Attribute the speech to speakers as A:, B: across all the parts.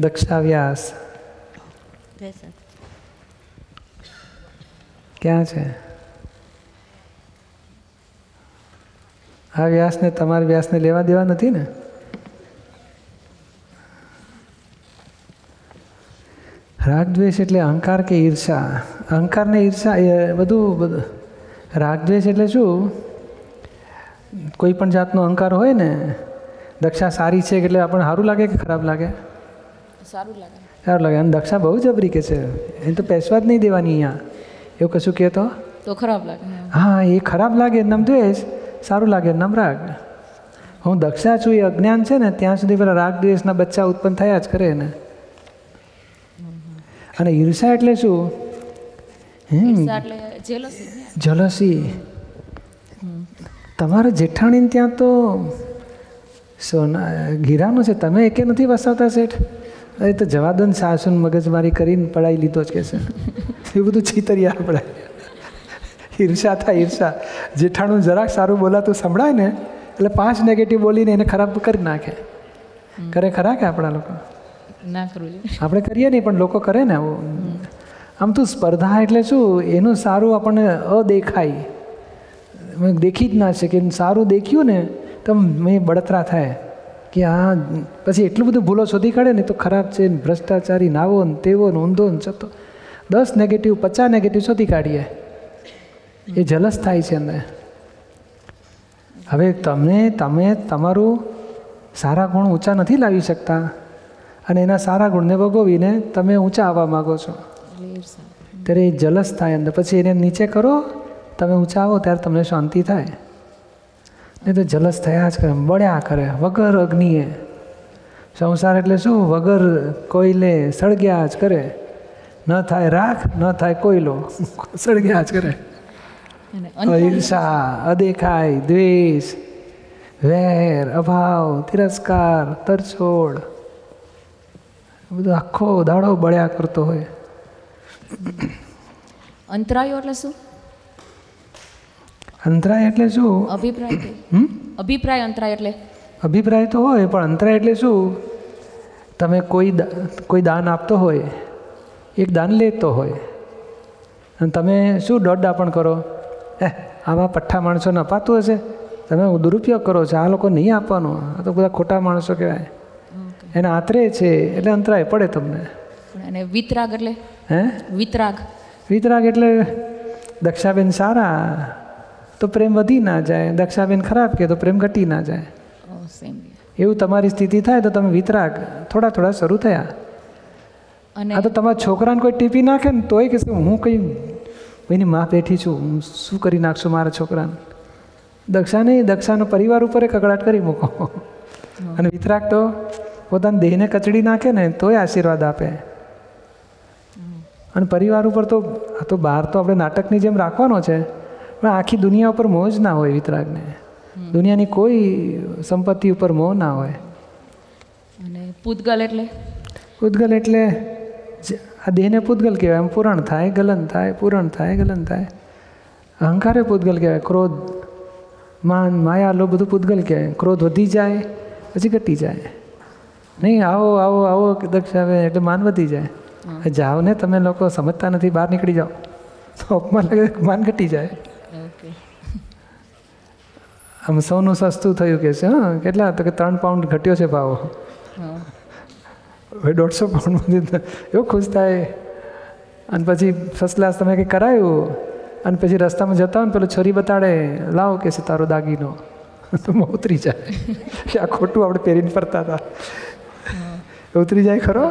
A: દક્ષા વ્યાસ ક્યાં છે? આ વ્યાસને તમારા વ્યાસને લેવા દેવા નથી ને? રાગદ્વેષ એટલે અહંકાર કે ઈર્ષા? અહંકાર ને ઈર્ષા એ બધું બધું. રાગદ્વેષ એટલે શું? કોઈ પણ જાતનો અહંકાર હોય ને દક્ષા સારી છે એટલે આપણને સારું લાગે કે ખરાબ લાગે?
B: સારું લાગે.
A: સારું લાગે. અને દક્ષા બહુ જબરી કે છે. એને તો પેસવા જ નહીં દેવાની અહીંયા. એવું કશું કહેતો
B: તો? ખરાબ લાગે
A: હા એ ખરાબ લાગે. નમ દ્વેષ સારું લાગે. નમ રાગ. હું દક્ષા છું એ અજ્ઞાન છે ને ત્યાં સુધી પેલા રાગ દ્વેષના બચ્ચા ઉત્પન્ન થયા જ કરે ને અને ઈર્ષા એટલે શું? હમ.
B: જલસી
A: તમારા જેઠાણીને ત્યાં તો સોના ગીરાનું છે. તમે એકે નથી વસાવતા શેઠ? એ તો જવાદન સાસુન મગજમારી કરીને પડાવી લીધો જ કે છે. એ બધું છીતરિયા પડાય ઈર્ષા થાય ઈર્ષા. જેઠાણું જરાક સારું બોલાતું સંભળાય ને એટલે પાંચ નેગેટિવ બોલીને એને ખરાબ કરી નાખે. કરે ખરા કે આપણા લોકો?
B: ના કરવું
A: આપણે કરીએ નહીં પણ લોકો કરે ને આવું. આમ તો સ્પર્ધા એટલે શું? એનું સારું આપણને અદેખાય. દેખી જ ના શકે સારું દેખ્યું ને તો મેં બળતરા થાય. કે આ પછી એટલું બધું ભૂલો શોધી કાઢે ને તો ખરાબ છે ને ભ્રષ્ટાચારી નાવો ને તેવો ને ઊંધો ને છતો દસ નેગેટિવ પચાસ નેગેટિવ શોધી કાઢીએ. એ જલસ થાય છે અંદર હવે તમને, તમે તમારું સારા ગુણ ઊંચા નથી લાવી શકતા. અને એના સારા ગુણને ભોગવીને તમે ઊંચા આવવા માગો છો. ત્યારે એ જલસ થાય અંદર પછી એને નીચે કરો, તમે ઊંચા આવો, ત્યારે તમને શાંતિ થાય. નહીં તો જલસ થયા જ કરે બળ્યા કરે વગર અગ્નિએ. સંસાર એટલે શું? વગર કોયલે સળગ્યા જ કરે. ન થાય રાખ ન થાય કોયલો સળગ્યા જ કરે. ઈર્ષા અદેખાય દ્વેષ વેર અભાવ તિરસ્કાર તરછોડ. બધું આખો દાડો બળ્યા કરતો હોય.
B: અંતરાયો એટલે શું?
A: અંતરાય એટલે શું?
B: અભિપ્રાય? અભિપ્રાય અંતરાય એટલે?
A: અભિપ્રાય તો હોય પણ અંતરાય એટલે શું? તમે કોઈ કોઈ દાન આપતો હોય એક દાન લેતો હોય અને તમે શું દોડદાપણ કરો? એ આવા પઠ્ઠા માણસોને અપાતું હશે. તમે દુરુપયોગ કરો છો આ લોકો નહીં આપવાનું. આ તો બધા ખોટા માણસો કહેવાય. એને આતરે છે એટલે અંતરાય પડે તમને.
B: અને વિતરાગ એટલે?
A: હે?
B: વિતરાગ.
A: વિતરાગ એટલે દક્ષાબેન સારા. તો પ્રેમ વધી ના જાય દક્ષાબેન ખરાબ કહે તો પ્રેમ ઘટી ના જાય. એવું તમારી સ્થિતિ થાય તો તમે વિતરાગ થોડા થોડા શરૂ થયા.
B: અને
A: આ તો તમારા છોકરાને કોઈ ટીપી નાખે ને તોય કહેશે હું કંઈ એની માં બેઠી છું હું શું કરી નાખશું મારા છોકરાને? દક્ષા નહીં દક્ષાનો પરિવાર ઉપર કકડાટ કરી મૂકો. અને વિતરાગ તો પોતાના દેહને કચડી નાખે ને તોય આશીર્વાદ આપે. અને પરિવાર ઉપર તો આ તો બહાર તો આપણે નાટકની જેમ રાખવાનો છે. પણ આખી દુનિયા ઉપર મોહ જ ના હોય વિતરાગને. દુનિયાની કોઈ સંપત્તિ ઉપર મોહ ના હોય.
B: અને પૂતગલ એટલે?
A: પૂતગલ એટલે આ દેહને પૂતગલ કહેવાય. એમ પૂરણ થાય ગલન થાય પૂરણ થાય ગલન થાય. અહંકારે પૂતગલ કહેવાય. ક્રોધ માન માયા લો બધું પૂતગલ કહેવાય. ક્રોધ વધી જાય પછી ઘટી જાય. નહીં આવો આવો આવો આવે એટલે માન વધી જાય. જાઓ ને તમે લોકો સમજતા નથી બહાર નીકળી જાઓ. તો અપમાન લાગે માન ઘટી જાય. આમ સૌનું સસ્તું થયું કે છે હા કેટલા? તો કે ત્રણ પાઉન્ડ ઘટ્યો છે ભાવ. હવે દોઢસો પાઉન્ડમાંથી એવું ખુશ થાય. અને પછી ફર્સ્ટ ક્લાસ તમે કંઈ કરાયું? અને પછી રસ્તામાં જતા હોય ને પેલો છોરી બતાડે લાવો કે છે તારો દાગીનો. તો ઉતરી જાય. કે આ ખોટું આપણે પહેરીને ફરતા હતા. ઉતરી જાય ખરો?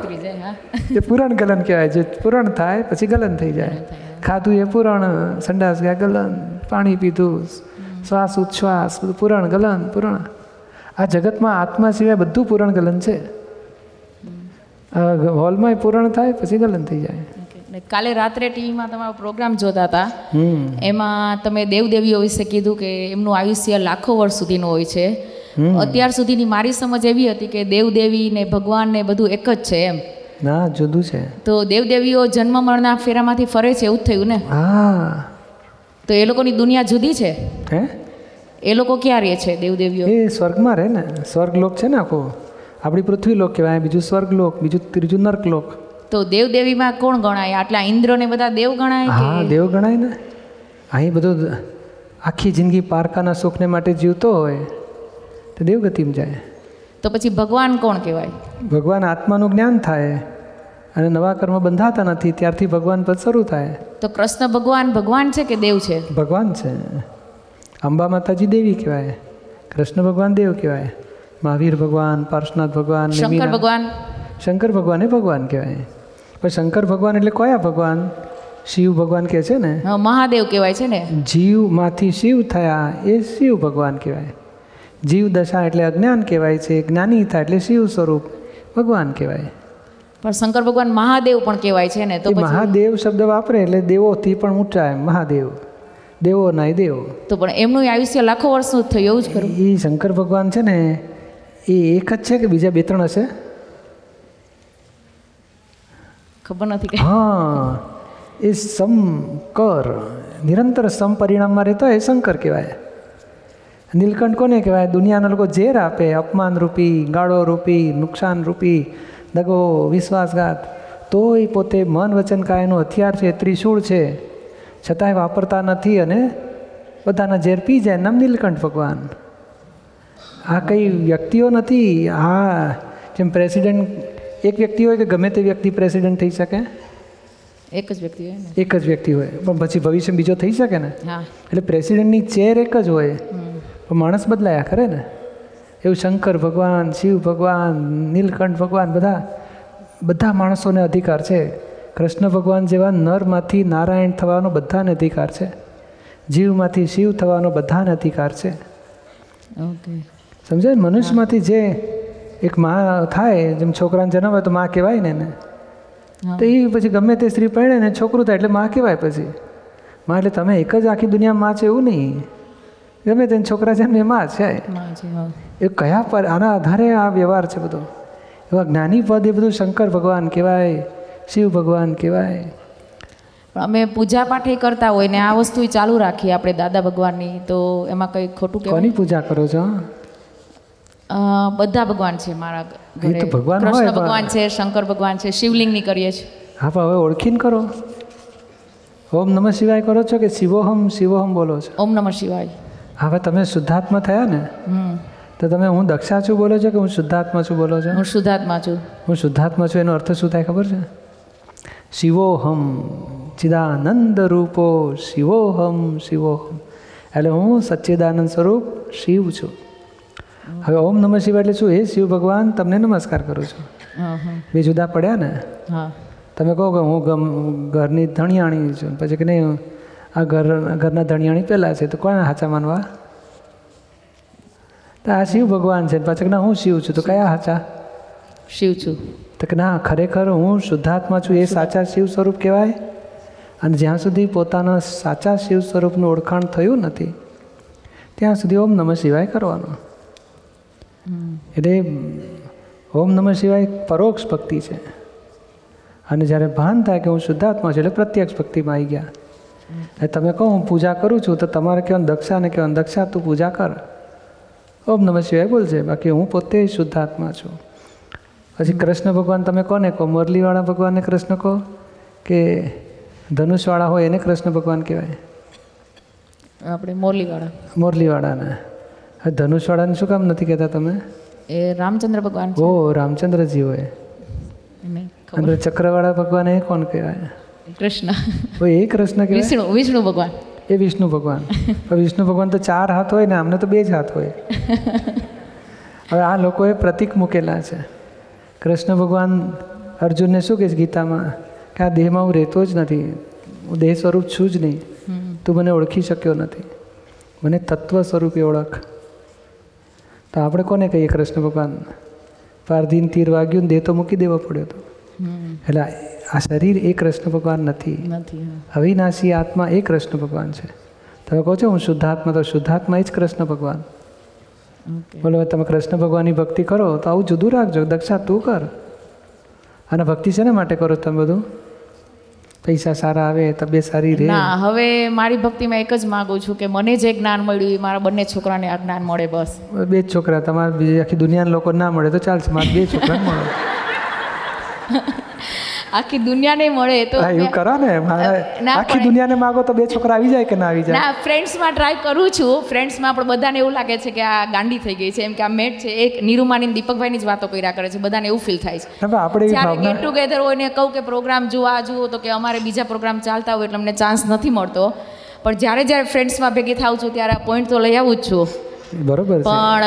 A: એ પુરણ ગલન કહેવાય જે પૂરણ થાય પછી ગલન થઈ જાય. ખાધું એ પૂરણ સંડાસ ગયા ગલન પાણી પીધું શ્વાસ ઉચ્છ્વાસ બધું પુરાણ ગલન પૂરણ. આ જગતમાં આત્મા સિવાય બધું પૂરણ ગલન છે. હોલમાં પૂરણ થાય પછી ગલન થઈ જાય.
B: કાલે રાત્રે ટીવીમાં તમારો પ્રોગ્રામ જોતા હતા. એમાં તમે દેવદેવીઓ વિશે કીધું કે એમનું આયુષ્ય લાખો વર્ષ સુધીનું હોય છે. અત્યાર સુધીની મારી સમજ એવી હતી કે દેવદેવી ને ભગવાન ને બધું એક જ છે એમ.
A: ના જુદું છે.
B: તો દેવદેવીઓ જન્મ મરણના ફેરામાંથી ફરે છે એવું થયું ને?
A: હા.
B: તો એ લોકોની દુનિયા જુદી છે?
A: હે?
B: એ લોકો ક્યાં રહે છે દેવદેવીઓ?
A: એ સ્વર્ગમાં રહે ને. સ્વર્ગલોક છે ને આખો. આપણી પૃથ્વીલોક કહેવાય બીજું સ્વર્ગલોક બીજું ત્રીજું નર્કલોક.
B: તો દેવદેવીમાં કોણ ગણાય? આટલા ઇન્દ્ર ને બધા દેવ ગણાય
A: હા દેવ ગણાય ને. અહીં બધું આખી જિંદગી પારકાના સુખને માટે જીવતો હોય. તો દેવગતિમાં જાય.
B: તો પછી ભગવાન કોણ કહેવાય?
A: ભગવાન આત્માનું જ્ઞાન થાય અને નવા કર્મ બંધાતા નથી ત્યારથી ભગવાન પદ શરૂ થાય.
B: તો કૃષ્ણ ભગવાન ભગવાન છે કે દેવ છે?
A: ભગવાન છે. અંબા માતાજી દેવી કહેવાય કૃષ્ણ ભગવાન દેવ કહેવાય મહાવીર ભગવાન પાર્શનાથ ભગવાન
B: શંકર ભગવાન?
A: શંકર ભગવાન એ ભગવાન કહેવાય. પણ શંકર ભગવાન એટલે કયા ભગવાન? શિવ ભગવાન કહે છે ને?
B: મહાદેવ કહેવાય છે ને?
A: જીવમાંથી શિવ થયા એ શિવ ભગવાન કહેવાય. જીવ દશા એટલે અજ્ઞાન કહેવાય છે જ્ઞાની થાય એટલે શિવ સ્વરૂપ ભગવાન કહેવાય.
B: પણ શંકર ભગવાન મહાદેવ પણ કહેવાય છે ને તો
A: મહાદેવ શબ્દ વાપરે એટલે દેવોથી પણ ઊંચા એમ મહાદેવ. દેવો નાય દેવ.
B: તો પણ એમનું આયુષ્ય લાખો વર્ષનું જ થયું એવું જ કરું
A: એ શંકર ભગવાન છે ને એ એક જ છે કે બીજા બે ત્રણ હશે?
B: ખબર નથી કે
A: હા એ સમકર નિરંતર સમ પરિણામમાં રહેતો એ શંકર કહેવાય. નીલકંઠ કોને કહેવાય? દુનિયાના લોકો ઝેર આપે. અપમાન રૂપી ગાળો રૂપી નુકસાન રૂપી દગો વિશ્વાસઘાત. તોય પોતે મન વચન કાયનું હથિયાર છે ત્રિશૂળ છે. છતાંય વાપરતા નથી અને બધાના ઝેર પી જાય. નામ નીલકંઠ ભગવાન. આ કંઈ વ્યક્તિઓ નથી? આ જેમ પ્રેસિડેન્ટ એક વ્યક્તિ હોય કે ગમે તે વ્યક્તિ પ્રેસિડેન્ટ થઈ શકે?
B: એક જ વ્યક્તિ હોય
A: એક જ વ્યક્તિ હોય. પણ પછી ભવિષ્ય બીજો થઈ શકે ને? એટલે પ્રેસિડેન્ટની ચેર એક જ હોય. પણ માણસ બદલાયા ખરે ને. એવું શંકર ભગવાન શિવ ભગવાન નીલકંઠ ભગવાન બધા બધા માણસોને અધિકાર છે. કૃષ્ણ ભગવાન જેવા નરમાંથી નારાયણ થવાનો બધાને અધિકાર છે. જીવમાંથી શિવ થવાનો બધાને અધિકાર છે. સમજાય? મનુષ્યમાંથી જે એક માં થાય જેમ છોકરાને જન્મ હોય તો માં કહેવાય ને એને. તો એ પછી ગમે તે સ્ત્રી પરણે ને છોકરું થાય એટલે માં કહેવાય પછી. માં એટલે તમે એક જ આખી દુનિયામાં માં છે એવું નહીં. ગમે તેને છોકરા છે ને એ માં છે એ કયા પર આના આધારે આ વ્યવહાર છે બધો? એવા જ્ઞાની પદ એ બધું શંકર ભગવાન કહેવાય શિવ ભગવાન કહેવાય.
B: અમે પૂજા પાઠ એ કરતા હોય ને આ વસ્તુ ચાલુ રાખીએ આપણે દાદા ભગવાનની. તો એમાં કંઈ ખોટું
A: કોની પૂજા કરો છો?
B: બધા ભગવાન છે મારા ઘરે. કૃષ્ણ ભગવાન છે શંકર ભગવાન છે શિવલિંગની કરીએ છીએ.
A: હા પણ હવે ઓળખીને કરો. ઓમ નમઃ શિવાય કરો છો કે શિવોહમ શિવોહમ બોલો છો?
B: ઓમ નમઃ શિવાય.
A: હવે તમે શુદ્ધાત્મા થયા ને તો તમે હું દક્ષા છું બોલો છો કે હું શુદ્ધાત્મા છું બોલો છો?
B: હું શુદ્ધાત્મા છું.
A: હું શુદ્ધાત્મા છું એનો અર્થ શું થાય ખબર છે? શિવોહમ ચિદાનંદ રૂપો શિવોહમ શિવોહમ. એટલે હું સચ્ચિદાનંદ સ્વરૂપ શિવ છું. હવે ઓમ નમઃ શિવ એટલે શું? હે શિવ ભગવાન તમને નમસ્કાર કરું છું. બે જુદા પડ્યા ને? તમે કહો કે હું ઘરની ધણિયાણી છું. પછી કે નહીં આ ઘર ઘરના ધણિયાણી પહેલાં છે તો કોને હાચા માનવા? તો આ શિવ ભગવાન છે પાછા કે ના હું શિવ છું તો કયા હાચા?
B: શિવ છું.
A: તો કે ના ખરેખર હું શુદ્ધાત્મા છું એ સાચા શિવ સ્વરૂપ કહેવાય? અને જ્યાં સુધી પોતાના સાચા શિવ સ્વરૂપનું ઓળખાણ થયું નથી ત્યાં સુધી ઓમ નમઃ શિવાય કરવાનો. એટલે ઓમ નમઃ શિવાય પરોક્ષ ભક્તિ છે. અને જ્યારે ભાન થાય કે હું શુદ્ધાત્મા છું એટલે પ્રત્યક્ષ ભક્તિમાં આવી ગયા. એટલે તમે કહો હું પૂજા કરું છું તો તમારે કહેવાનું દક્ષાને કહેવાનું દક્ષા તું પૂજા કર. ઓમ નમઃ શિવાય બોલજે બાકી હું પોતે શુદ્ધાત્મા છું. પછી કૃષ્ણ ભગવાન તમે કોને કહો? મુરલીવાળા ભગવાનને કૃષ્ણ કહો કે ધનુષવાળા હોય એને કૃષ્ણ ભગવાન કહેવાય?
B: આપણે મોરલીવાળા.
A: મોરલીવાળાને. હવે ધનુષવાળાને શું કામ નથી કહેતા તમે?
B: એ રામચંદ્ર ભગવાન
A: ઓ રામચંદ્રજી હોય. અને ચક્રવાળા ભગવાન એ કોણ કહેવાય?
B: કૃષ્ણ.
A: એ કૃષ્ણ કે
B: વિષ્ણુ વિષ્ણુ ભગવાન.
A: એ વિષ્ણુ ભગવાન. વિષ્ણુ ભગવાન તો ચાર હાથ હોય ને આમને તો બે જ હાથ હોય. હવે આ લોકોએ પ્રતીક મૂકેલા છે. કૃષ્ણ ભગવાન અર્જુનને શું કહે છે ગીતામાં? કે આ દેહમાં હું રહેતો જ નથી. હું દેહ સ્વરૂપ છું જ નહીં. તું મને ઓળખી શક્યો નથી. મને તત્વ સ્વરૂપે ઓળખ. તો આપણે કોને કહીએ કૃષ્ણ ભગવાન? પારધીન તીર વાગ્યું ને દેહ તો મૂકી દેવો પડ્યો હતો. એટલે આ શરીર એ કૃષ્ણ ભગવાન નથી. અવિનાશી આત્મા એ કૃષ્ણ ભગવાન છે. તમે કહો છો હું શુદ્ધાત્મા તો શુદ્ધાત્મા એ જ કૃષ્ણ ભગવાન. બોલો તમે કૃષ્ણ ભગવાનની ભક્તિ કરો તો આવું જુદું રાખજો દક્ષા તું કર. અને ભક્તિ શેના માટે કરો તમે બધું? પૈસા સારા આવે તબિયત સારી રહે.
B: ના હવે મારી ભક્તિમાં એક જ માગું છું કે મને જે જ્ઞાન મળ્યું એ મારા બંને છોકરાને આ જ્ઞાન મળે બસ.
A: બે છોકરા તમારે બીજી આખી દુનિયાના લોકો ના મળે તો ચાલશે મારા બે છોકરા મળે.
B: આખી દુનિયાને મળે તો
A: એવું કરો ને આખી દુનિયાને માગો તો બે છોકરા આવી જાય કે ના આવી જાય?
B: ના ફ્રેન્ડ્સમાં ટ્રાય કરું છું. ફ્રેન્ડ્સમાં પણ બધાને એવું લાગે છે કે આ ગાંડી થઈ ગઈ છે. એમ કે આ મેટ છે. એક નિરૂમાની દીપકભાઈની જ વાતો કર્યા કરે છે. બધાને એવું ફીલ થાય છે.
A: આપણે
B: ગેટ ટુગેધર હોય ને કહું કે પ્રોગ્રામ જુઓ આ જુઓ તો કે અમારે બીજા પ્રોગ્રામ ચાલતા હોય એટલે અમને ચાન્સ નથી મળતો. પણ જ્યારે જ્યારે ફ્રેન્ડ્સમાં ભેગી થાઉં છું ત્યારે આ પોઈન્ટ તો લઈ આવું જ છું.
A: બરોબર
B: પણ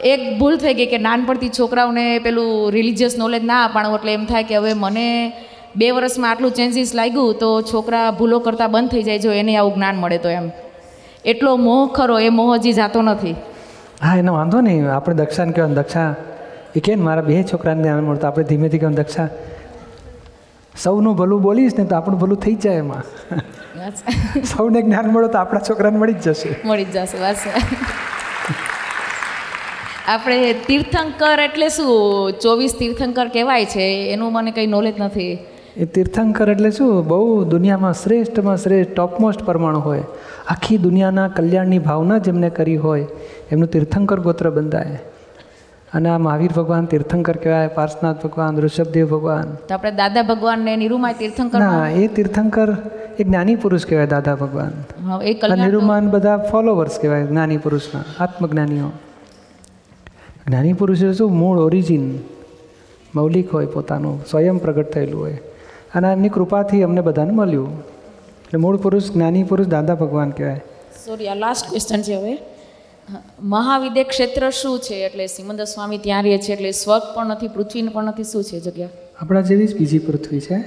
B: એક ભૂલ થઈ ગઈ કે નાનપણથી છોકરાઓને પેલું રિલિજિયસ નોલેજ ના અપાણું એટલે એમ થાય કે હવે મને બે વર્ષમાં આટલું ચેન્જીસ લાગ્યું તો છોકરા ભૂલો કરતા બંધ થઈ જાય જો એને આવું જ્ઞાન મળે તો એમ. એટલો મોહ ખરો એ મોહ હજી જાતો નથી.
A: હા એનો વાંધો નહીં. આપણે દક્ષાને કહેવાનું દક્ષા એ કે મારા બે છોકરાને જ્ઞાન મળતું. આપણે ધીમેથી કહેવાનું દક્ષા સૌનું ભલું બોલીશ ને તો આપણું ભલું થઈ જાય એમાં. સૌને જ્ઞાન મળે તો આપણા છોકરાને મળી જ જશે.
B: મળી જ જશે બસ. આપણે તીર્થંકર એટલે શું? ચોવીસ તીર્થંકર કહેવાય છે એનું મને કંઈ નોલેજ નથી.
A: એ તીર્થંકર એટલે શું? બહુ દુનિયામાં શ્રેષ્ઠમાં શ્રેષ્ઠ ટોપમોસ્ટ પરમાણુ હોય. આખી દુનિયાના કલ્યાણની ભાવના જેમને કરી હોય એમનું તીર્થંકર ગોત્ર બંધાય. અને આ મહાવીર ભગવાન તીર્થંકર કહેવાય પાર્શનાથ ભગવાન ઋષભદેવ ભગવાન.
B: તો આપણે દાદા ભગવાનને નિરૂમાય તીર્થંકર
A: ના એ તીર્થંકર એ જ્ઞાની પુરુષ કહેવાય દાદા ભગવાન. નિરૂમાન બધા ફોલોવર્સ કહેવાય જ્ઞાની પુરુષના આત્મજ્ઞાનીઓ. જ્ઞાની પુરુષ શું? મૂળ ઓરિજિન મૌલિક હોય પોતાનું સ્વયં પ્રગટ થયેલું હોય. અને એમની કૃપાથી અમને બધાને મળ્યું. એટલે મૂળ પુરુષ જ્ઞાની પુરુષ દાદા ભગવાન કહેવાય.
B: સોરી આ લાસ્ટ ક્વેશ્ચન છે હવે. મહાવિદ્ય ક્ષેત્ર શું છે? એટલે સિમંદર સ્વામી ત્યાં રહે છે એટલે સ્વર્ગ પણ નથી પૃથ્વી પણ નથી શું છે જગ્યા?
A: આપણા જેવી જ બીજી પૃથ્વી છે.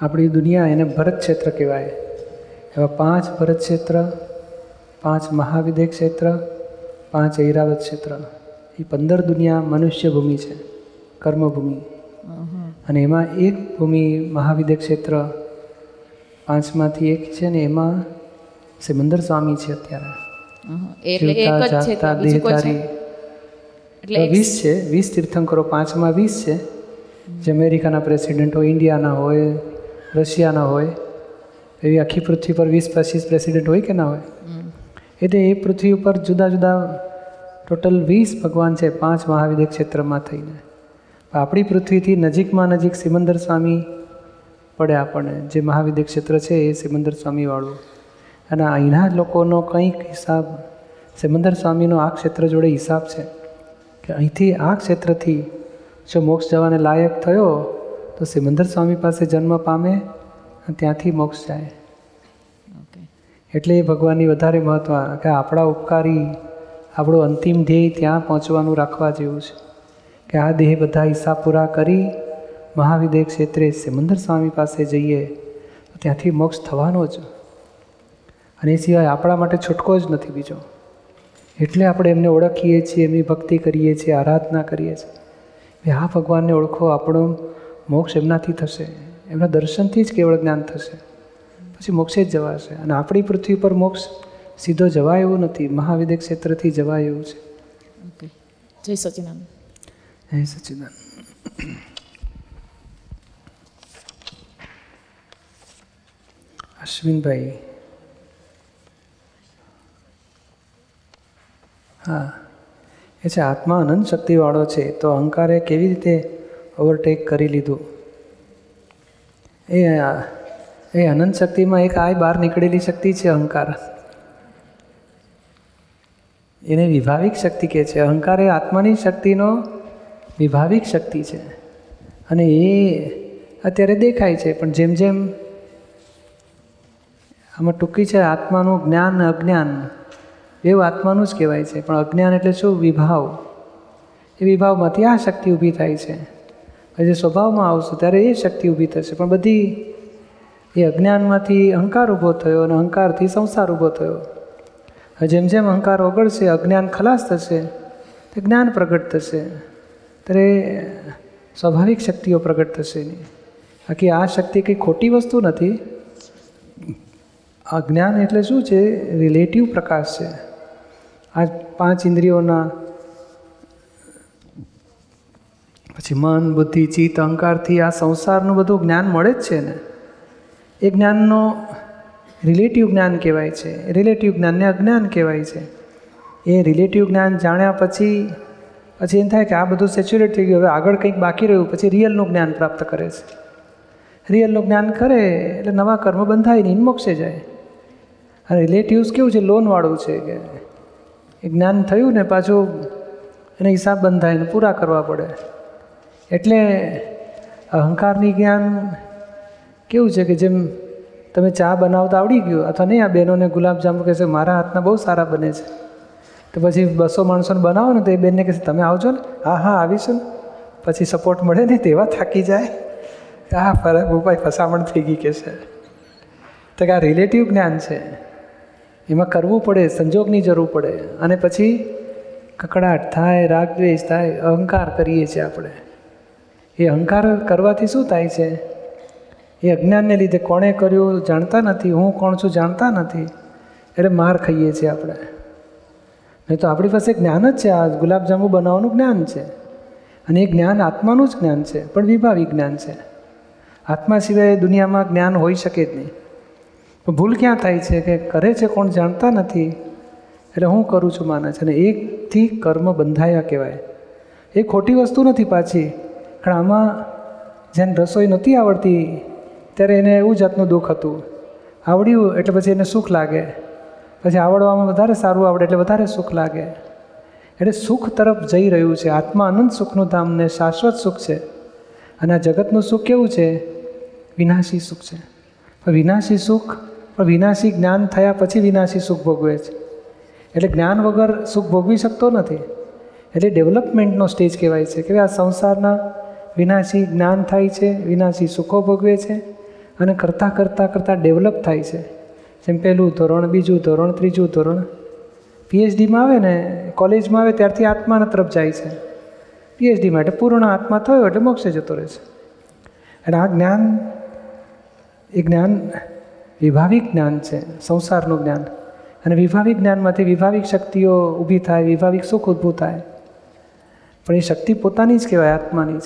A: આપણી દુનિયા એને ભરત ક્ષેત્ર કહેવાય. એવા પાંચ ભરત ક્ષેત્ર પાંચ મહાવિદ્ય ક્ષેત્ર પાંચ ઐરાવત ક્ષેત્ર. એ પંદર દુનિયા મનુષ્ય ભૂમિ છે કર્મભૂમિ. અને એમાં એક ભૂમિ મહાવિદ્ય ક્ષેત્ર પાંચમાંથી એક છે ને એમાં સિમંદર સ્વામી છે અત્યારે.
B: એટલે.
A: વીસ છે વીસ તીર્થંકરો પાંચમાં વીસ છે. જે અમેરિકાના પ્રેસિડેન્ટ હોય ઇન્ડિયાના હોય રશિયાના હોય એવી આખી પૃથ્વી પર વીસ પચીસ પ્રેસિડેન્ટ હોય કે ના હોય? એટલે એ પૃથ્વી ઉપર જુદા જુદા ટોટલ વીસ ભગવાન છે પાંચ મહાવિદ્ય ક્ષેત્રમાં થઈને. આપણી પૃથ્વીથી નજીકમાં નજીક સિમંદર સ્વામી પડે આપણને. જે મહાવિદ્ય ક્ષેત્ર છે એ સિમંદર સ્વામીવાળું. અને અહીંના લોકોનો કંઈક હિસાબ સિમંદર સ્વામીનો આ ક્ષેત્ર જોડે હિસાબ છે કે અહીંથી આ ક્ષેત્રથી જો મોક્ષ જવાને લાયક થયો તો સિમંદર સ્વામી પાસે જન્મ પામે અને ત્યાંથી મોક્ષ જાય. એટલે એ ભગવાનની વધારે મહત્વ કે આપણા ઉપકારી આપણું અંતિમ ધ્યેય ત્યાં પહોંચવાનું રાખવા જેવું છે. કે આ દેહ બધા હિસાબ પૂરા કરી મહાવિદેહ ક્ષેત્રે સિમંદર સ્વામી પાસે જઈએ, તો ત્યાંથી મોક્ષ થવાનો જ. અને એ સિવાય આપણા માટે છૂટકો જ નથી બીજો. એટલે આપણે એમને ઓળખીએ છીએ, એમની ભક્તિ કરીએ છીએ, આરાધના કરીએ છીએ. આ ભગવાનને ઓળખો, આપણો મોક્ષ એમનાથી થશે. એમના દર્શનથી જ કેવળ જ્ઞાન થશે. પછી મોક્ષે જ જવાશે. અને આપણી પૃથ્વી પર મોક્ષ સીધો જવાય એવું નથી. મહાવિદ્ય ક્ષેત્રથી જવાય એવું છે.
B: ઓકે જય સચિનાનંદ
A: જય સચ્ચિદાનંદ અશ્વિનભાઈ. હા. એ છે આત્મા અનંત શક્તિવાળો છે. તો અહંકારે કેવી રીતે ઓવરટેક કરી લીધું? એ એ અનંત શક્તિમાં એક આય બહાર નીકળેલી શક્તિ છે અહંકાર. એને વિભાવિક શક્તિ કહે છે. અહંકાર એ આત્માની શક્તિનો વિભાવિક શક્તિ છે. અને એ અત્યારે દેખાય છે. પણ જેમ જેમ આમાં ટૂંકી છે, આત્માનું જ્ઞાન અજ્ઞાન, એવું આત્માનું જ કહેવાય છે. પણ અજ્ઞાન એટલે શું? વિભાવ. એ વિભાવમાંથી આ શક્તિ ઊભી થાય છે. જે સ્વભાવમાં આવશે, ત્યારે એ શક્તિ ઊભી થશે. પણ બધી એ અજ્ઞાનમાંથી અહંકાર ઊભો થયો અને અહંકારથી સંસાર ઊભો થયો. જેમ જેમ અહંકાર ઓગળશે, અજ્ઞાન ખલાસ થશે, તે જ્ઞાન પ્રગટ થશે. ત્યારે સ્વાભાવિક શક્તિઓ પ્રગટ થશે એની બાકી આ શક્તિ કંઈ ખોટી વસ્તુ નથી. આ જ્ઞાન એટલે શું છે? રિલેટિવ પ્રકાશ છે. આ પાંચ ઇન્દ્રિયોના પછી મન, બુદ્ધિ, ચિત્ત, અહંકારથી આ સંસારનું બધું જ્ઞાન મળે જ છે ને. એ જ્ઞાનનો રિલેટિવ જ્ઞાન કહેવાય છે. રિલેટિવ જ્ઞાનને અજ્ઞાન કહેવાય છે. એ રિલેટિવ જ્ઞાન જાણ્યા પછી પછી એમ થાય કે આ બધું સેચ્યુરેટ થઈ ગયું. હવે આગળ કંઈક બાકી રહ્યું, પછી રિયલનું જ્ઞાન પ્રાપ્ત કરે છે. રિયલનું જ્ઞાન કરે એટલે નવા કર્મ બંધાય નહીં મોક્ષે જાય. અને રિલેટિવ્સ કેવું છે? લોનવાળું છે કે એ જ્ઞાન થયું ને પાછું એને હિસાબ બંધાય ને પૂરા કરવા પડે. એટલે અહંકારની જ્ઞાન કેવું છે કે જેમ તમે ચા બનાવતા આવડી ગયું અથવા નહીં? આ બહેનોને ગુલાબજાંબુ કહેશે, મારા હાથના બહુ સારા બને છે. તો પછી બસો માણસોને બનાવો ને તો એ બેનને કહેશે, તમે આવજો ને. હા હા, આવીશું ને. પછી સપોર્ટ મળે ને તેવા થાકી જાય. હા ફરક ઉપાય ફસામણ થઈ ગઈ કે છે તો કે આ રિલેટિવ જ્ઞાન છે. એમાં કરવું પડે, સંજોગની જરૂર પડે. અને પછી કકડાટ થાય રાગ દ્વેષ થાય, અહંકાર કરીએ છીએ આપણે. એ અહંકાર કરવાથી શું થાય છે? એ અજ્ઞાનને લીધે કોણે કર્યું જાણતા નથી, હું કોણ છું જાણતા નથી. એટલે માર ખાઈએ છીએ આપણે. નહીં તો આપણી પાસે જ્ઞાન જ છે, આ ગુલાબજાંબુ બનાવવાનું જ્ઞાન છે. અને એ જ્ઞાન આત્માનું જ જ્ઞાન છે, પણ વિભાવી જ્ઞાન છે. આત્મા સિવાય દુનિયામાં જ્ઞાન હોઈ શકે જ નહીં. ભૂલ ક્યાં થાય છે કે કરે છે કોણ જાણતા નથી? એટલે હું કરું છું માને છે અને એકથી કર્મ બંધાયા કહેવાય. એ ખોટી વસ્તુ નથી પાછી. પણ આમાં જેને રસોઈ નહોતી આવડતી ત્યારે એને એવું જાતનું દુઃખ હતું. આવડ્યું એટલે પછી એને સુખ લાગે. પછી આવડવામાં વધારે સારું આવડે એટલે વધારે સુખ લાગે. એટલે સુખ તરફ જઈ રહ્યું છે. આત્મા અનંત સુખનું ધામ ને શાશ્વત સુખ છે. અને આ જગતનું સુખ કેવું છે? વિનાશી સુખ છે. પણ વિનાશી સુખ, પણ વિનાશી જ્ઞાન થયા પછી વિનાશી સુખ ભોગવે છે. એટલે જ્ઞાન વગર સુખ ભોગવી શકતો નથી. એટલે ડેવલપમેન્ટનો સ્ટેજ કહેવાય છે કે આ સંસારના વિનાશી જ્ઞાન થાય છે, વિનાશી સુખો ભોગવે છે. અને કરતાં કરતાં કરતાં ડેવલપ થાય છે. જેમ પહેલું ધોરણ, બીજું ધોરણ, ત્રીજું ધોરણ. પીએચડીમાં આવે ને, કોલેજમાં આવે ત્યારથી આત્માના તરફ જાય છે. પીએચડી માટે પૂર્ણ આત્મા થયો એટલે મોક્ષે જતો રહે છે. અને આ જ્ઞાન, એ જ્ઞાન વિભાવિક જ્ઞાન છે, સંસારનું જ્ઞાન. અને વિભાવિક જ્ઞાનમાંથી વિભાવિક શક્તિઓ ઊભી થાય, વિભાવિક સુખ ઊભું થાય. પણ એ શક્તિ પોતાની જ કહેવાય, આત્માની જ.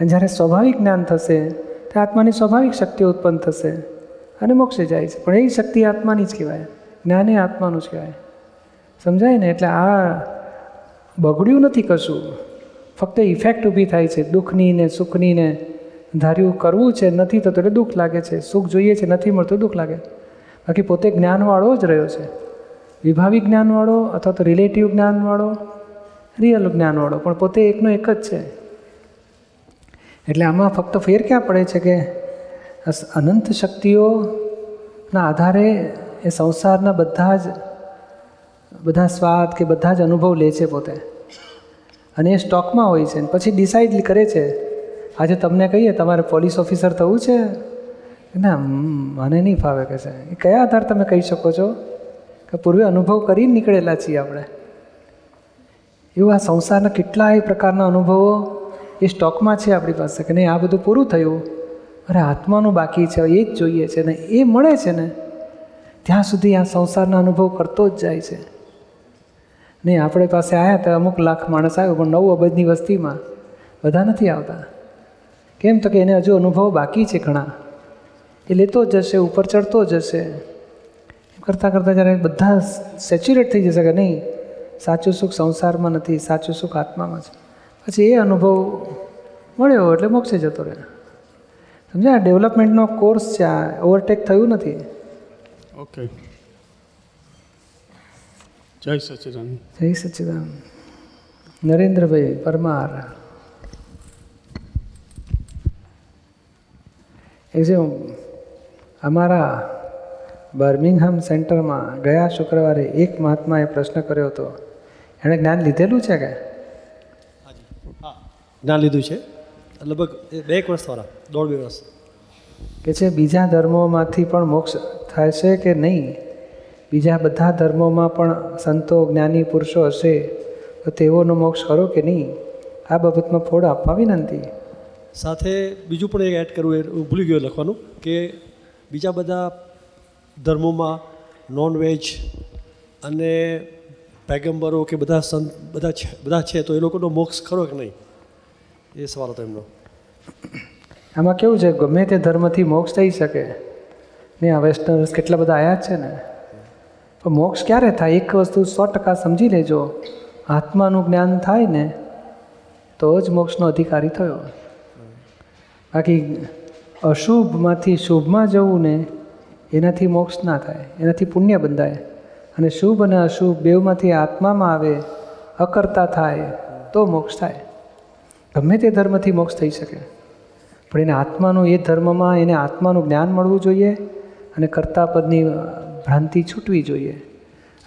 A: અને જ્યારે સ્વાભાવિક જ્ઞાન થશે ત્યારે આત્માની સ્વાભાવિક શક્તિ ઉત્પન્ન થશે અને મોક્ષે જાય છે. પણ એ શક્તિ આત્માની જ કહેવાય. જ્ઞાન આત્માનું જ કહેવાય. સમજાય ને? એટલે આ બગડ્યું નથી કશું. ફક્ત ઇફેક્ટ ઊભી થાય છે. દુઃખની ને સુખની ને ધાર્યું કરવું છે, નથી થતું એટલે દુઃખ લાગે છે. સુખ જોઈએ છે, નથી મળતું, દુઃખ લાગે. બાકી પોતે જ્ઞાનવાળો જ રહ્યો છે. વિભાવિક જ્ઞાનવાળો અથવા તો રિલેટિવ જ્ઞાનવાળો રિયલ જ્ઞાનવાળો. પણ પોતે એકનો એક જ છે. એટલે આમાં ફક્ત ફેર ક્યાં પડે છે કે અનંત શક્તિઓના આધારે એ સંસારના બધા જ, બધા સ્વાદ કે બધા જ અનુભવ લે છે પોતે. અને એ સ્ટોકમાં હોય છે. પછી ડિસાઇડ કરે છે, આજે તમને કહીએ, તમારે પોલીસ ઓફિસર થવું છે? ના, મને નહીં ફાવે કે છે. એ કયા આધાર તમે કહી શકો છો? કે પૂર્વે અનુભવ કરીને નીકળેલા છીએ આપણે. એવું આ સંસારના કેટલાય પ્રકારના અનુભવો એ સ્ટોકમાં છે આપણી પાસે કે નહીં? આ બધું પૂરું થયું. અરે, આત્માનું બાકી છે, એ જ જોઈએ છે ને, એ મળે છે ને, ત્યાં સુધી આ સંસારના અનુભવ કરતો જ જાય છે. નહીં, આપણે પાસે આવ્યા તો અમુક લાખ માણસ આવ્યો, પણ નવ અબજની વસ્તીમાં બધા નથી આવતા. કેમ તો કે એને હજુ અનુભવ બાકી છે ઘણા. એ લેતો જશે, ઉપર ચડતો જશે. કરતાં કરતાં જ્યારે બધા સેચ્યુરેટ થઈ જશે કે નહીં, સાચું સુખ સંસારમાં નથી, સાચું સુખ આત્મામાં છે. પછી એ અનુભવ મળ્યો એટલે મોક્ષે જતો રહે સમજ્યા? ડેવલપમેન્ટનો કોર્સ છે આ ઓવરટેક થયું નથી.
C: ઓકે જય સચિદાન
A: જય સચિદાન નરેન્દ્રભાઈ પરમાર એ જે અમારા બર્મિંગહામ સેન્ટરમાં ગયા શુક્રવારે એક મહાત્માએ પ્રશ્ન કર્યો હતો. એણે જ્ઞાન લીધેલું છે કે?
D: જ્ઞાન લીધું છે. લગભગ બે એક વર્ષ વાળા દોઢ બે વર્ષ.
A: કે છે બીજા ધર્મોમાંથી પણ મોક્ષ થાય છે કે નહીં? બીજા બધા ધર્મોમાં પણ સંતો જ્ઞાની પુરુષો હશે તો તેઓનો મોક્ષ ખરો કે નહીં? આ બાબતમાં ફોડ આપવા વિનંતી.
D: સાથે બીજું પણ એક એડ કરવું એ ભૂલી ગયો લખવાનું કે બીજા બધા ધર્મોમાં નોનવેજ અને પેગમ્બરો કે બધા સંત બધા છે બધા છે તો એ લોકોનો મોક્ષ ખરો કે નહીં? એ સવાલ હતો એમનો.
A: આમાં કેવું છે? ગમે તે ધર્મથી મોક્ષ થઈ શકે. ને આ વેસ્ટર્નર્સ કેટલા બધા આવ્યા છે ને. પણ મોક્ષ ક્યારે થાય? એક વસ્તુ સો ટકા સમજી લેજો. આત્માનું જ્ઞાન થાય ને, તો જ મોક્ષનો અધિકારી થયો. બાકી અશુભમાંથી શુભમાં જવું ને, એનાથી મોક્ષ ના થાય. એનાથી પુણ્ય બંધાય. અને શુભ અને અશુભ બેવમાંથી આત્મામાં આવે, અકર્તા થાય, તો મોક્ષ થાય. ગમે તે ધર્મથી મોક્ષ થઈ શકે. પણ એને આત્માનું એ ધર્મમાં એને આત્માનું જ્ઞાન મળવું જોઈએ અને કર્તાપદની ભ્રાંતિ છૂટવી જોઈએ.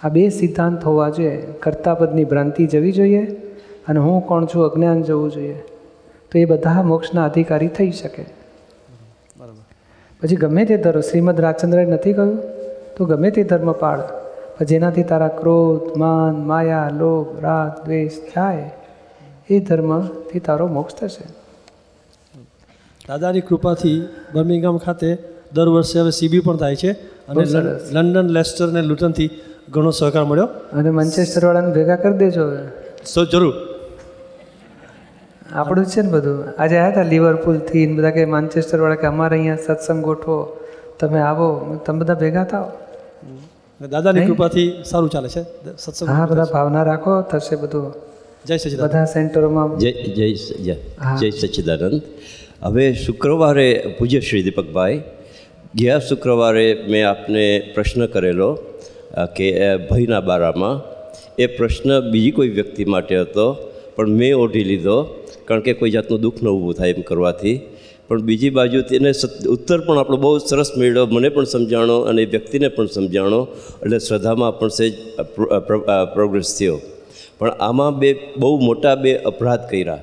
A: આ બે સિદ્ધાંત હોવા જોઈએ. કર્તાપદની ભ્રાંતિ જવી જોઈએ અને હું કોણ છું અજ્ઞાન જવું જોઈએ. તો એ બધા મોક્ષના અધિકારી થઈ શકે. પછી ગમે તે ધર્મ શ્રીમદ રાજચંદ્રએ નથી કહ્યું? તો ગમે તે ધર્મ પાળ જેનાથી તારા ક્રોધ માન માયા લોભ રાગ દ્વેષ જાય એ ધર્મથી તારો મોક્ષ થશે.
D: દાદાની કૃપાથી બર્મિંગહામ ખાતે દર વર્ષે હવે સીબી પણ થાય છે અને લંડન લેસ્ટર અને લુટનથી ઘણો સહકાર મળ્યો.
A: અને મંચેસ્ટર વાળાને ભેગા કરી દેજો હવે.
D: સો જરૂર.
A: આપણું છે ને બધું. આજે આવ્યા હતા લિવરપુલથી બધા કે માન્ચેસ્ટર વાળા કે અમારે અહીંયા સત્સંગ ગોઠવો. તમે આવો તમે બધા ભેગા થાઓ.
D: દાદાની કૃપાથી સારું ચાલે છે. સત્સંગ
A: હા બધા ભાવના રાખો થશે બધું.
D: જય સચિદાન
A: બધા સેન્ટરોમાં
E: જય જય જય
A: સચિદાનંદ
E: જય સચ્ચિદાનંદ હવે શુક્રવારે પૂજ્ય શ્રી દીપકભાઈ. ગયા શુક્રવારે મેં આપને પ્રશ્ન કરેલો કે ભયના બારામાં. એ પ્રશ્ન બીજી કોઈ વ્યક્તિ માટે હતો પણ મેં ઓઢી લીધો કારણ કે કોઈ જાતનું દુઃખ ન ઊભું થાય એમ કરવાથી. પણ બીજી બાજુ તેને ઉત્તર પણ આપણો બહુ સરસ મેળ્યો મને પણ સમજાણો અને એ વ્યક્તિને પણ સમજાણો. એટલે શ્રદ્ધામાં પણ સહેજ પ્રોગ્રેસ થયો. પણ આમાં બે બહુ મોટા બે અપરાધ કર્યા.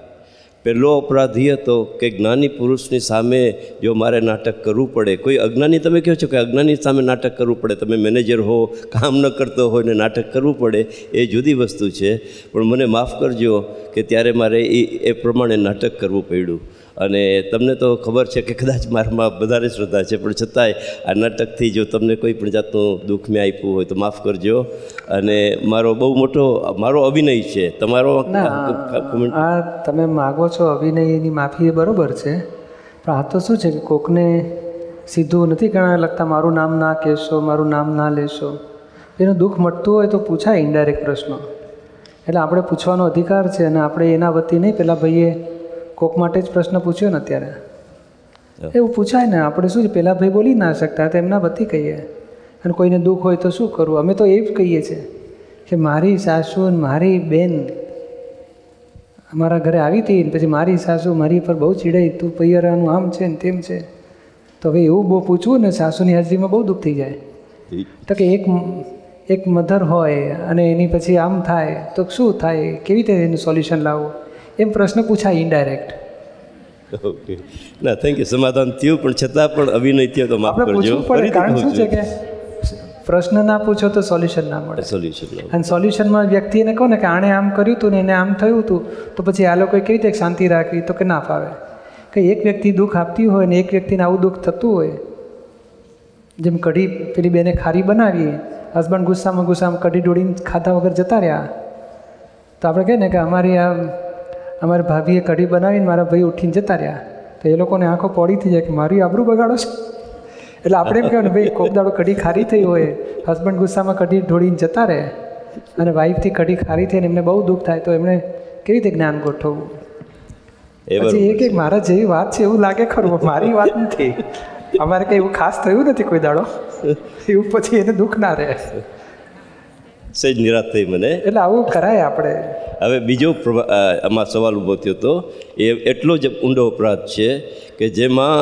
E: પહેલો અપરાધ હતો કે જ્ઞાની પુરુષની સામે જો મારે નાટક કરવું પડે, કોઈ અજ્ઞાની તમે કહો છો કે અજ્ઞાની સામે નાટક કરવું પડે, તમે મેનેજર હો, કામ ન કરતો હોય ને નાટક કરવું પડે, એ જુદી વસ્તુ છે. પણ મને માફ કરજો કે ત્યારે મારે એ એ પ્રમાણે નાટક કરવું પડ્યું. અને તમને તો ખબર છે કે કદાચ મારામાં વધારે શ્રદ્ધા છે પણ છતાંય આ નાટકથી જો તમને કોઈ પણ જાતનું દુઃખ મેં આપ્યું હોય તો માફ કરજો. અને મારો બહુ મોટો મારો અભિનય છે. તમારો
A: આ તમે માગો છો અભિનયની માફી એ બરોબર છે પણ આ તો શું છે કે કોકને સીધું નથી ગણા લગતા મારું નામ ના કહેશો મારું નામ ના લેશો. એનું દુઃખ મટતું હોય તો પૂછાય ઇન્ડાયરેક્ટ પ્રશ્નો. એટલે આપણે પૂછવાનો અધિકાર છે અને આપણે એના વતી નહીં પેલા ભાઈએ કોક માટે જ પ્રશ્ન પૂછ્યો ને અત્યારે. એવું પૂછાય ને આપણે શું પેલા ભાઈ બોલી ના શકતા તો એમના બધી કહીએ. અને કોઈને દુઃખ હોય તો શું કરવું? અમે તો એ જ કહીએ છીએ કે મારી સાસુ અને મારી બેન અમારા ઘરે આવી હતી ને પછી મારી સાસુ મારી પર બહુ ચીડાઈ તું પૈયરાનું આમ છે ને તેમ છે. તો હવે એવું બહુ પૂછવું ને સાસુની હાજરીમાં બહુ દુઃખ થઈ જાય. તો કે એક એક મધર હોય અને એની પછી આમ થાય તો શું થાય? કેવી રીતે એનું સોલ્યુશન લાવવું? એમ પ્રશ્ન પૂછાય ઇનડાયરેક્ટ
E: ઓકે ના થેન્ક યુ સમાધાન થયું પણ છતાં પણ અભિનય થયો તો માફ
A: આપણે
E: કરજો.
A: કારણ શું છે. કે પ્રશ્ન ના પૂછો તો સોલ્યુશન ના મળે.
E: સોલ્યુશન
A: અને સોલ્યુશનમાં વ્યક્તિને કહો ને કે આણે આમ કર્યું હતું ને એને આમ થયું હતું તો પછી આ લોકોએ કેવી રીતે શાંતિ રાખવી? તો કે ના ફાવે. કે એક વ્યક્તિ દુઃખ આપતી હોય ને એક વ્યક્તિને આવું દુઃખ થતું હોય જેમ કઢી પેલી બેને ખારી બનાવી હસબન્ડ ગુસ્સામાં ગુસ્સામાં કઢી ડોળીને ખાધા વગર જતા રહ્યા તો આપણે કહીએ ને કે અમારી આ અમારી ભાભીએ કઢી બનાવીને મારા ભાઈ ઉઠીને જતા રહ્યા. તો એ લોકોને આંખો પોડી થઈ જાય કે મારી આબરું બગાડો છે? એટલે આપણે એમ કહેવાય ભાઈ કોક દાડો કઢી ખારી થઈ હોય હસબન્ડ ગુસ્સામાં કઢી ઢોળીને જતા રહે અને વાઈફથી કઢી ખારી થઈને એમને બહુ દુઃખ થાય તો એમણે કેવી રીતે જ્ઞાન ગોઠવવું? પછી એક એક મારા જેવી વાત છે એવું લાગે ખરું મારી વાત નથી. અમારે કંઈ એવું ખાસ થયું નથી કોઈ દાડો? એવું પછી એને દુઃખ ના રહે.
E: સહેજ નિરાશ થઈ મને
A: એટલે આવું કરાય આપણે.
E: હવે બીજો આમાં સવાલ ઊભો થયો હતો એ એટલો જ ઊંડો અપરાધ છે કે જેમાં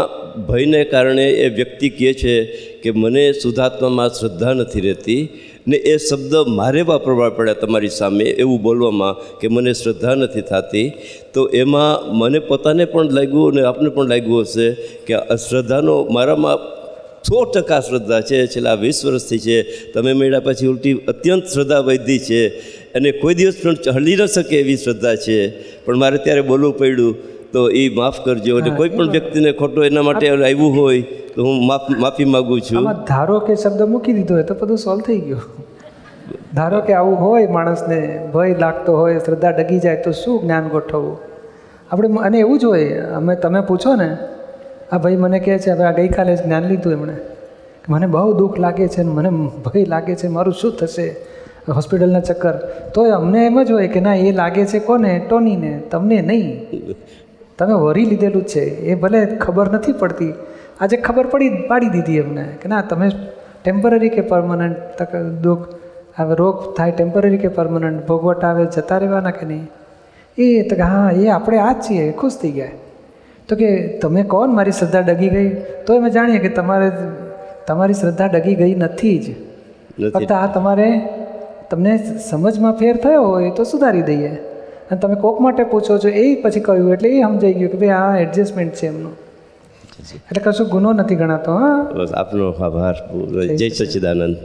E: ભયને કારણે એ વ્યક્તિ કહે છે કે મને શુદ્ધાત્મામાં શ્રદ્ધા નથી રહેતી ને એ શબ્દ મારે વાપરવા પડ્યા તમારી સામે એવું બોલવામાં કે મને શ્રદ્ધા નથી થતી. તો એમાં મને પોતાને પણ લાગ્યું અને આપને પણ લાગ્યું હશે કે આ શ્રદ્ધાનો મારામાં સો ટકા શ્રદ્ધા છે છેલ્લા વીસ વર્ષથી છે. તમે મળ્યા પછી ઉલટી અત્યંત શ્રદ્ધા વધી છે. અને કોઈ દિવસ પણ હલી ન શકે એવી શ્રદ્ધા છે. પણ મારે ત્યારે બોલવું પડ્યું તો એ માફ કરજો. એટલે કોઈ પણ વ્યક્તિને ખોટો એના માટે આવ્યું હોય તો હું માફ માફી માગું છું.
A: ધારો કે શબ્દ મૂકી દીધો હોય તો બધું સોલ્વ થઈ ગયું. ધારો કે આવું હોય માણસને ભય લાગતો હોય શ્રદ્ધા ડગી જાય તો શું જ્ઞાન ગોઠવવું? આપણે અને એવું જ હોય. અમે તમે પૂછો ને આ ભાઈ મને કહે છે, હવે આ ગઈકાલે જ્ઞાન લીધું એમણે. મને બહુ દુઃખ લાગે છે મને ભય લાગે છે, મારું શું થશે? હોસ્પિટલના ચક્કર. તોય અમને એમ જ હોય કે ના, એ લાગે છે કોને? ટોનીને. તમને નહીં. તમે વરી લીધેલું છે. એ ભલે ખબર નથી પડતી. આજે ખબર પડી, પાડી દીધી અમને કે ના, તમે ટેમ્પરરી કે પરમનન્ટ તક દુઃખ હવે રોગ થાય ટેમ્પરરી કે પરમનન્ટ, ભોગવટ આવે, જતા રહેવાના કે નહીં? એ તો હા, એ આપણે આ જ છીએ, ખુશ થઈ ગયા. તો કે તમે કોણ? મારી શ્રદ્ધા ડગી ગઈ. તો અમે જાણીએ કે તમારે તમારી શ્રદ્ધા ડગી ગઈ નથી જ. ફક્ત આ તમારે તમને સમજમાં ફેર થયો હોય તો સુધારી દઈએ. અને તમે કોક માટે પૂછો છો એ પછી કહ્યું એટલે એ સમજાઈ ગયું કે ભાઈ આ એડજસ્ટમેન્ટ છે એમનું. એટલે કશું ગુનો નથી ગણાતો હા?
E: આપનો આભાર. જય સચ્ચિદાનંદ